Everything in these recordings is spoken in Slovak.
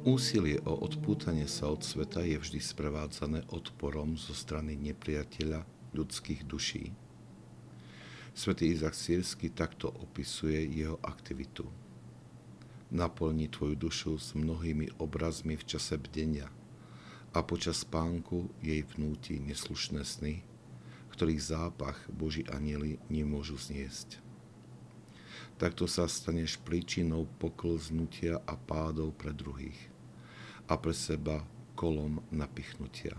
Úsilie o odpútanie sa od sveta je vždy sprevádzané odporom zo strany nepriateľa ľudských duší. Svetý Izak Sírsky takto opisuje jeho aktivitu. Naplni tvoju dušu s mnohými obrazmi v čase bdenia a počas spánku jej vnúti neslušné sny, ktorých zápach Boží anieli nemôžu zniesť. Takto sa staneš príčinou poklznutia a pádov pre druhých a pre seba kolom napichnutia.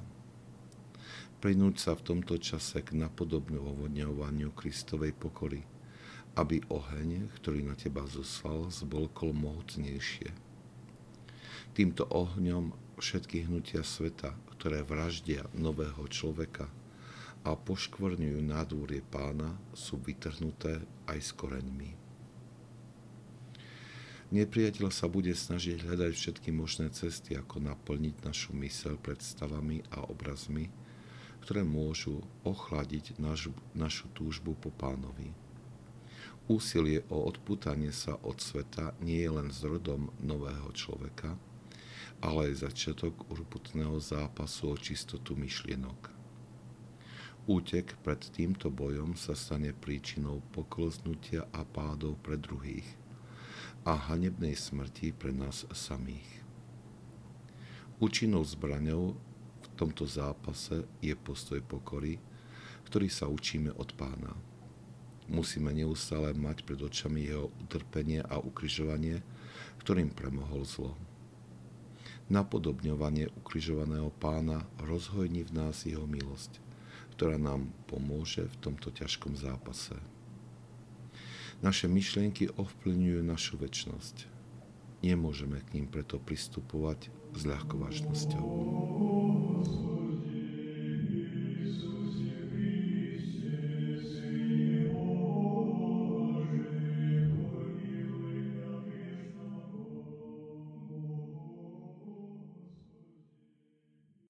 Prinúť sa v tomto čase k napodobňovaniu Kristovej pokory, aby oheň, ktorý na teba zoslal, zbolkol mohutnejšie. Týmto ohňom všetky hnutia sveta, ktoré vraždia nového človeka a poškvrňujú nádvorie pána, sú vytrhnuté aj s koreňmi. Nepriateľ sa bude snažiť hľadať všetky možné cesty, ako naplniť našu mysel predstavami a obrazmi, ktoré môžu ochladiť našu, našu túžbu po pánovi. Úsilie o odputanie sa od sveta nie je len zrodom nového človeka, ale aj začiatok urputného zápasu o čistotu myšlienok. Útek pred týmto bojom sa stane príčinou poklznutia a pádov pre druhých – a hanebnej smrti pre nás samých. Účinnou zbraňou v tomto zápase je postoj pokory, ktorý sa učíme od pána. Musíme neustále mať pred očami jeho utrpenie a ukrižovanie, ktorým premohol zlo. Napodobňovanie ukrižovaného pána rozhojní v nás jeho milosť, ktorá nám pomôže v tomto ťažkom zápase. Naše myšlienky ovplyvňujú našu väčnosť. Nemôžeme k ním preto pristupovať s ľahkovážnosťou.